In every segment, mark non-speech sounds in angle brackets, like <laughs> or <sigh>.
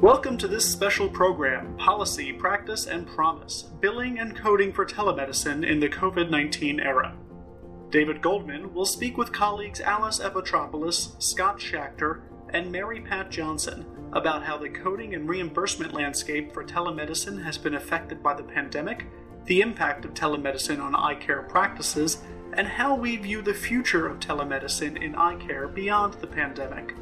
Welcome to this special program, Policy, Practice, and Promise Billing and Coding for Telemedicine in the COVID 19 Era. David Goldman will speak with colleagues Alice Epitropoulos, Scott Schachter, and Mary Pat Johnson about how the coding and reimbursement landscape for telemedicine has been affected by the pandemic, the impact of telemedicine on eye care practices, and how we view the future of telemedicine in eye care beyond the pandemic.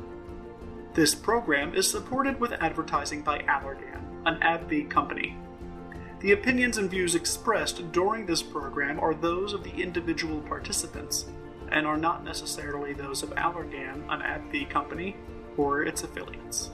This program is supported with advertising by Allergan, an AbbVie company. The opinions and views expressed during this program are those of the individual participants and are not necessarily those of Allergan, an AbbVie company, or its affiliates.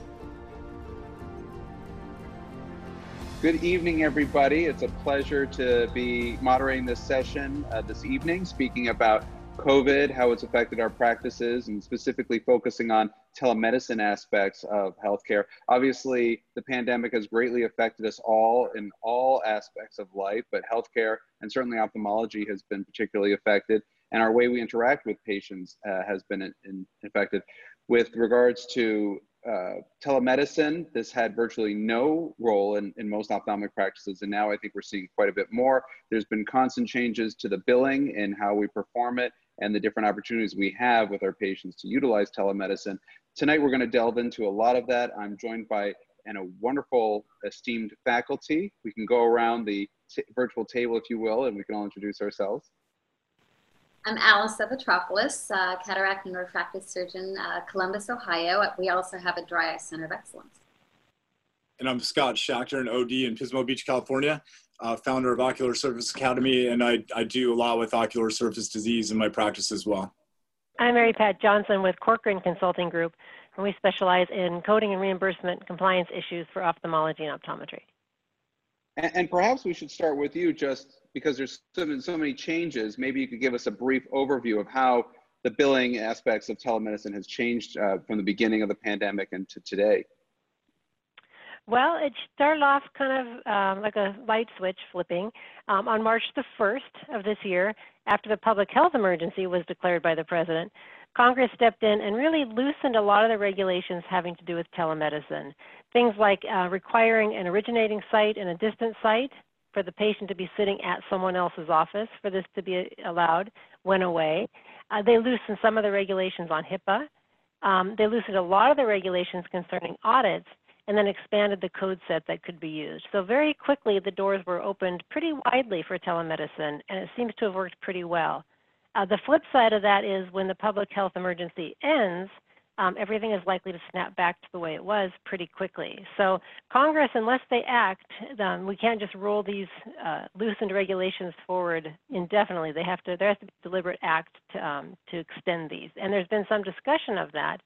Good evening, everybody. It's a pleasure to be moderating this session uh, this evening, speaking about COVID, how it's affected our practices, and specifically focusing on telemedicine aspects of healthcare. Obviously, the pandemic has greatly affected us all in all aspects of life, but healthcare and certainly ophthalmology has been particularly affected, and our way we interact with patients uh, has been in, in affected. With regards to uh, telemedicine, this had virtually no role in, in most ophthalmic practices, and now I think we're seeing quite a bit more. There's been constant changes to the billing and how we perform it, and the different opportunities we have with our patients to utilize telemedicine. Tonight, we're going to delve into a lot of that. I'm joined by and a wonderful esteemed faculty. We can go around the virtual table, if you will, and we can all introduce ourselves. I'm Alice Epitropoulos, uh, cataract and refractive surgeon, uh, Columbus, Ohio. We also have a dry eye center of excellence. And I'm Scott Schachter, an OD in Pismo Beach, California, uh, founder of Ocular Surface Academy, and I, I do a lot with ocular surface disease in my practice as well. I'm Mary Pat Johnson with Corcoran Consulting Group, and we specialize in coding and reimbursement compliance issues for ophthalmology and optometry. And, and perhaps we should start with you just because there's so, so many changes. Maybe you could give us a brief overview of how the billing aspects of telemedicine has changed uh, from the beginning of the pandemic and to today. Well, it started off kind of um, like a light switch flipping um, on March the 1st of this year, after the public health emergency was declared by the president. Congress stepped in and really loosened a lot of the regulations having to do with telemedicine. Things like uh, requiring an originating site and a distant site for the patient to be sitting at someone else's office for this to be allowed went away. Uh, they loosened some of the regulations on HIPAA. Um, they loosened a lot of the regulations concerning audits and then expanded the code set that could be used. So very quickly, the doors were opened pretty widely for telemedicine, and it seems to have worked pretty well. Uh, the flip side of that is when the public health emergency ends, um, everything is likely to snap back to the way it was pretty quickly. So Congress, unless they act, um, we can't just roll these uh, loosened regulations forward indefinitely. They have to there has to be deliberate act to um, to extend these. And there's been some discussion of that,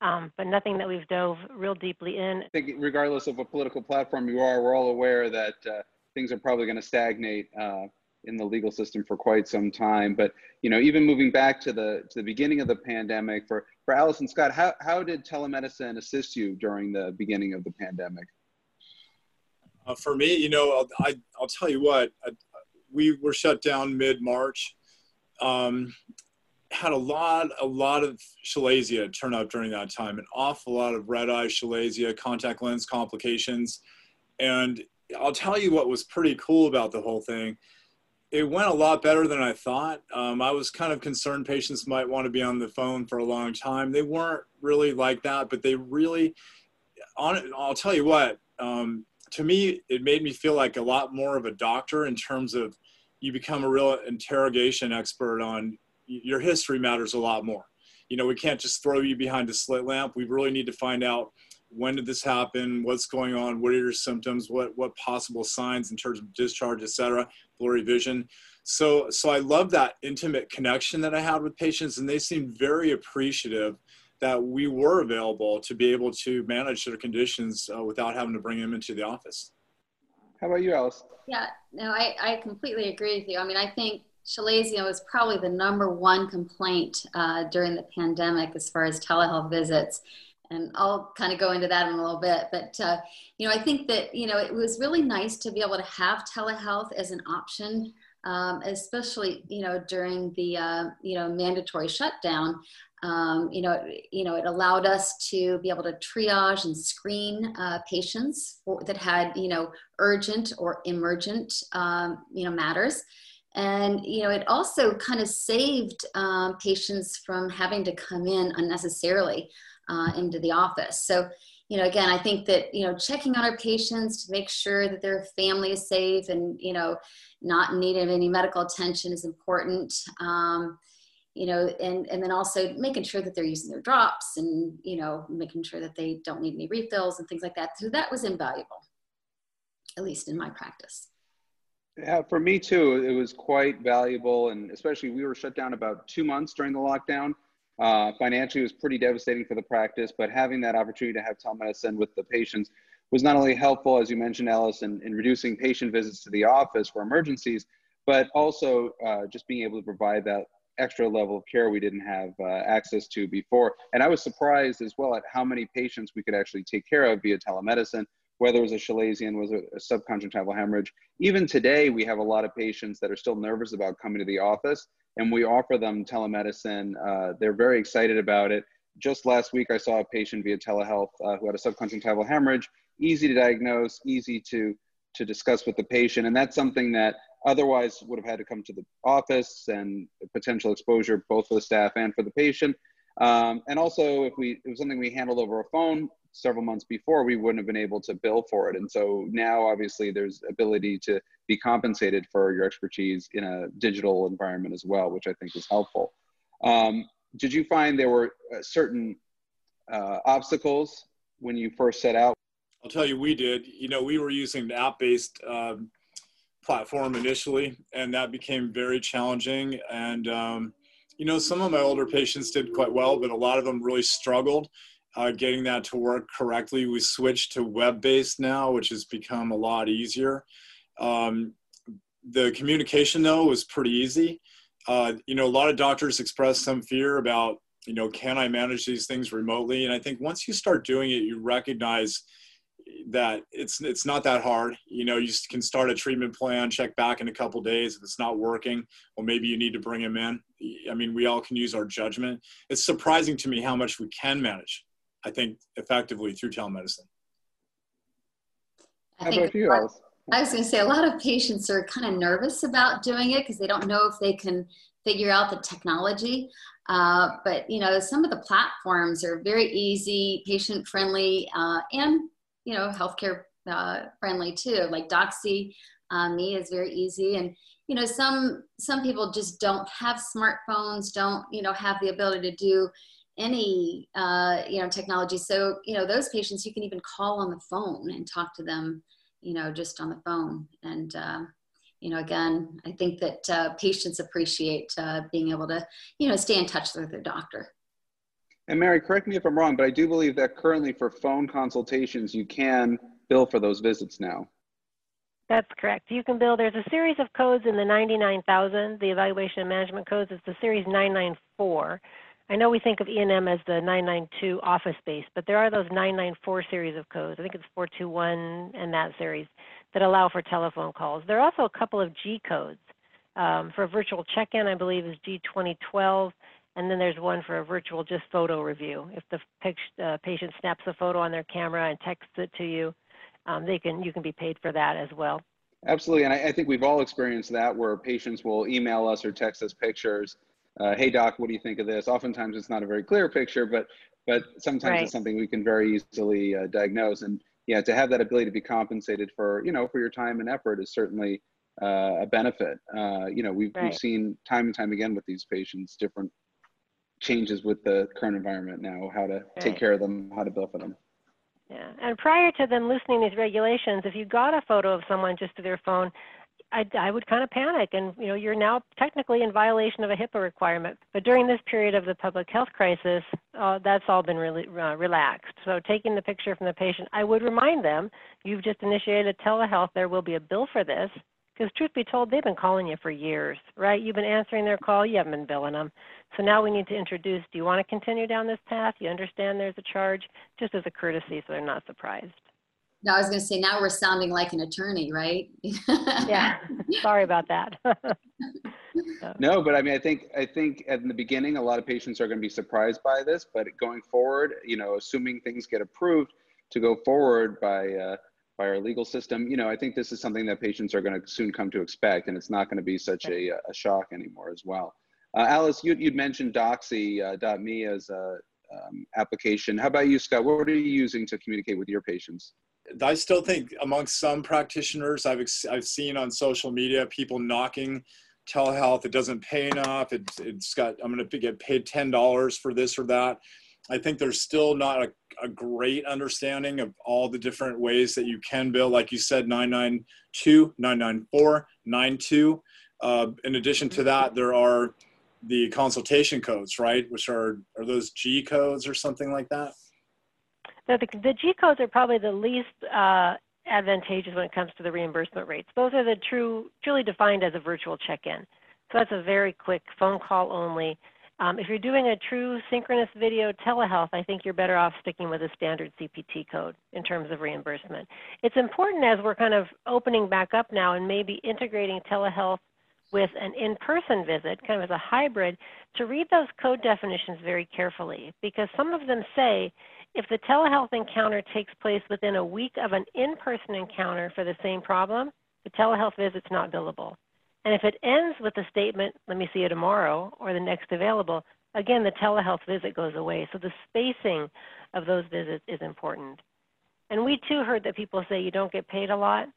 um, but nothing that we've dove real deeply in. I think regardless of what political platform you are, we're all aware that uh, things are probably going to stagnate. Uh, in the legal system for quite some time. But you know, even moving back to the to the beginning of the pandemic, for for and Scott, how how did telemedicine assist you during the beginning of the pandemic? Uh, for me, you know, I'll, I, will tell you what, I, we were shut down mid March. Um, had a lot, a lot of chalazia turn up during that time, an awful lot of red eye chalazia, contact lens complications. And I'll tell you what was pretty cool about the whole thing it went a lot better than I thought. Um, I was kind of concerned patients might want to be on the phone for a long time. They weren't really like that, but they really, on, I'll tell you what, um, to me, it made me feel like a lot more of a doctor in terms of you become a real interrogation expert on your history matters a lot more. You know, we can't just throw you behind a slit lamp. We really need to find out when did this happen? What's going on? What are your symptoms? What what possible signs in terms of discharge etc blurry vision? So so i love that intimate connection that i had with patients and they seemed very appreciative that we were available to be able to manage their conditions uh, without having to bring them into the office. How about you alice? Yeah no I, I completely agree with you. I mean i think chalazion was probably the number one complaint uh, during the pandemic as far as telehealth visits and I'll kind of go into that in a little bit. But uh, you know, I think that you know it was really nice to be able to have telehealth as an option, um, especially you know during the uh, you know mandatory shutdown. Um, you know, you know, it allowed us to be able to triage and screen uh, patients for, that had, you know, urgent or emergent, um, you know, matters. And, you know, it also kind of saved um, patients from having to come in unnecessarily uh, into the office. So, you know, again, I think that, you know, checking on our patients to make sure that their family is safe and, you know, not in need of any medical attention is important. Um, you know, and, and then also making sure that they're using their drops and, you know, making sure that they don't need any refills and things like that. So that was invaluable, at least in my practice. Yeah, for me too, it was quite valuable. And especially we were shut down about two months during the lockdown. Uh, financially, it was pretty devastating for the practice, but having that opportunity to have telemedicine with the patients was not only helpful, as you mentioned, Alice, in, in reducing patient visits to the office for emergencies, but also uh, just being able to provide that extra level of care we didn't have uh, access to before. And I was surprised as well at how many patients we could actually take care of via telemedicine, whether it was a chalazion, was a, a subconjunctival hemorrhage. Even today, we have a lot of patients that are still nervous about coming to the office, and we offer them telemedicine. Uh, they're very excited about it. Just last week, I saw a patient via telehealth uh, who had a subconjunctival hemorrhage easy to diagnose, easy to to discuss with the patient, and that's something that otherwise would have had to come to the office and potential exposure both for the staff and for the patient. Um, and also, if we it was something we handled over a phone several months before, we wouldn't have been able to bill for it. And so now, obviously, there's ability to be compensated for your expertise in a digital environment as well, which I think is helpful. Um, did you find there were uh, certain uh, obstacles when you first set out I'll tell you, we did. You know, we were using an app-based um, platform initially, and that became very challenging. And um, you know, some of my older patients did quite well, but a lot of them really struggled uh, getting that to work correctly. We switched to web-based now, which has become a lot easier. Um, the communication though was pretty easy. Uh, you know, a lot of doctors expressed some fear about, you know, can I manage these things remotely? And I think once you start doing it, you recognize that it's it's not that hard. You know, you can start a treatment plan, check back in a couple days. If it's not working, well, maybe you need to bring him in. I mean, we all can use our judgment. It's surprising to me how much we can manage. I think effectively through telemedicine. I how about you, Alice? I was going to say a lot of patients are kind of nervous about doing it because they don't know if they can figure out the technology. Uh, but you know, some of the platforms are very easy, patient friendly, uh, and you know, healthcare uh, friendly too. Like Doxy uh, Me is very easy. And, you know, some, some people just don't have smartphones, don't, you know, have the ability to do any, uh, you know, technology. So, you know, those patients, you can even call on the phone and talk to them, you know, just on the phone. And, uh, you know, again, I think that uh, patients appreciate uh, being able to, you know, stay in touch with their doctor. And Mary, correct me if I'm wrong, but I do believe that currently for phone consultations, you can bill for those visits now. That's correct. You can bill. There's a series of codes in the 99,000, the evaluation and management codes. It's the series 994. I know we think of E&M as the 992 office space, but there are those 994 series of codes. I think it's 421 and that series that allow for telephone calls. There are also a couple of G codes. Um, for virtual check-in, I believe is G2012 and then there's one for a virtual just photo review. If the uh, patient snaps a photo on their camera and texts it to you, um, they can you can be paid for that as well. Absolutely, and I, I, think we've all experienced that where patients will email us or text us pictures. Uh, hey doc, what do you think of this? Oftentimes it's not a very clear picture, but but sometimes right. it's something we can very easily uh, diagnose. And yeah, to have that ability to be compensated for you know for your time and effort is certainly uh, a benefit. Uh, you know, we've, right. we've seen time and time again with these patients different changes with the current environment now, how to right. take care of them, how to bill for them. Yeah, and prior to them loosening these regulations, if you got a photo of someone just to their phone, I, I would kind of panic, and you know you're now technically in violation of a HIPAA requirement. But during this period of the public health crisis, uh, that's all been really uh, relaxed. So taking the picture from the patient, I would remind them, you've just initiated telehealth. There will be a bill for this. Because truth be told, they've been calling you for years, right? You've been answering their call, you haven't been billing them. So now we need to introduce, do you want to continue down this path? You understand there's a charge, just as a courtesy so they're not surprised. No, I was going to say, now we're sounding like an attorney, right? yeah, <laughs> sorry about that. <laughs> So. No, but I mean, I think I think at the beginning, a lot of patients are going to be surprised by this. But going forward, you know, assuming things get approved to go forward by uh, by our legal system, you know, I think this is something that patients are going to soon come to expect, and it's not going to be such a, a shock anymore as well. Uh, Alice, you, would mentioned Doxy.me uh, as a um, application. How about you, Scott? What are you using to communicate with your patients? I still think amongst some practitioners, I've I've seen on social media people knocking telehealth. It doesn't pay enough. It, it's got I'm going to get paid ten dollars for this or that. I think there's still not a, a, great understanding of all the different ways that you can bill. Like you said, 992, 994, 92. Uh, in addition to that, there are the consultation codes, right? Which are, are those G codes or something like that? The, the G codes are probably the least uh, advantageous when it comes to the reimbursement rates. Those are the true, truly defined as a virtual check-in. So that's a very quick phone call only. Um, if you're doing a true synchronous video telehealth, I think you're better off sticking with a standard CPT code in terms of reimbursement. It's important as we're kind of opening back up now and maybe integrating telehealth with an in-person visit, kind of as a hybrid, to read those code definitions very carefully because some of them say if the telehealth encounter takes place within a week of an in-person encounter for the same problem, the telehealth visit's not billable. And if it ends with the statement, let me see you tomorrow, or the next available, again, the telehealth visit goes away. So the spacing of those visits is important. And we too heard that people say you don't get paid a lot.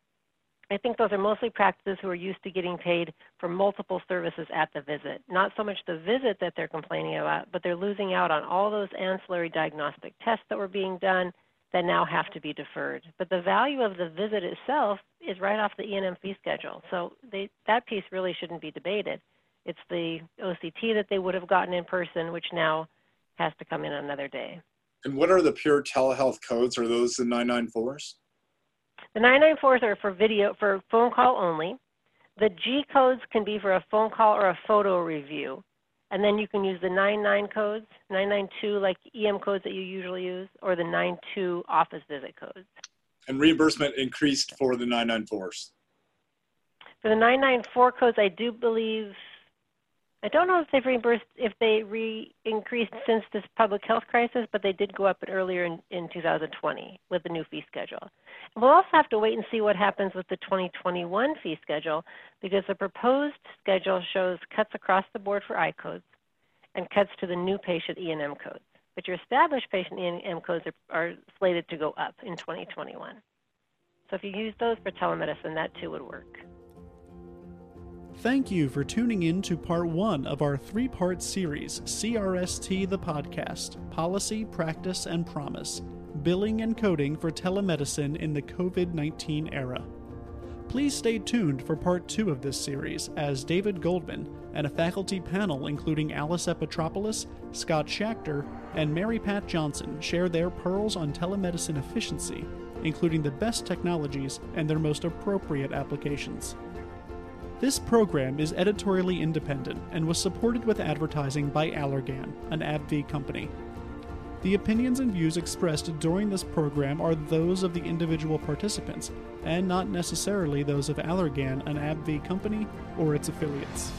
I think those are mostly practices who are used to getting paid for multiple services at the visit. Not so much the visit that they're complaining about, but they're losing out on all those ancillary diagnostic tests that were being done that now have to be deferred. But the value of the visit itself is right off the E&M fee schedule. So they, that piece really shouldn't be debated. It's the OCT that they would have gotten in person, which now has to come in another day. And what are the pure telehealth codes? Are those the 994s? The 994s are for video, for phone call only. The G codes can be for a phone call or a photo review. And then you can use the 99 codes, 992 like EM codes that you usually use, or the 92 office visit codes. And reimbursement increased for the 994s. For the 994 codes, I do believe I don't know if they've reimbursed if they re increased since this public health crisis, but they did go up earlier in, in 2020 with the new fee schedule. And we'll also have to wait and see what happens with the 2021 fee schedule because the proposed schedule shows cuts across the board for eye codes and cuts to the new patient E&M codes. But your established patient E&M codes are, are slated to go up in 2021. So if you use those for telemedicine, that too would work. Thank you for tuning in to part one of our three part series, CRST the Podcast Policy, Practice, and Promise Billing and Coding for Telemedicine in the COVID 19 Era. Please stay tuned for part two of this series as David Goldman and a faculty panel including Alice Epitropoulos, Scott Schachter, and Mary Pat Johnson share their pearls on telemedicine efficiency, including the best technologies and their most appropriate applications. This program is editorially independent and was supported with advertising by Allergan, an AbbVie company. The opinions and views expressed during this program are those of the individual participants, and not necessarily those of Allergan, an AbbVie company, or its affiliates.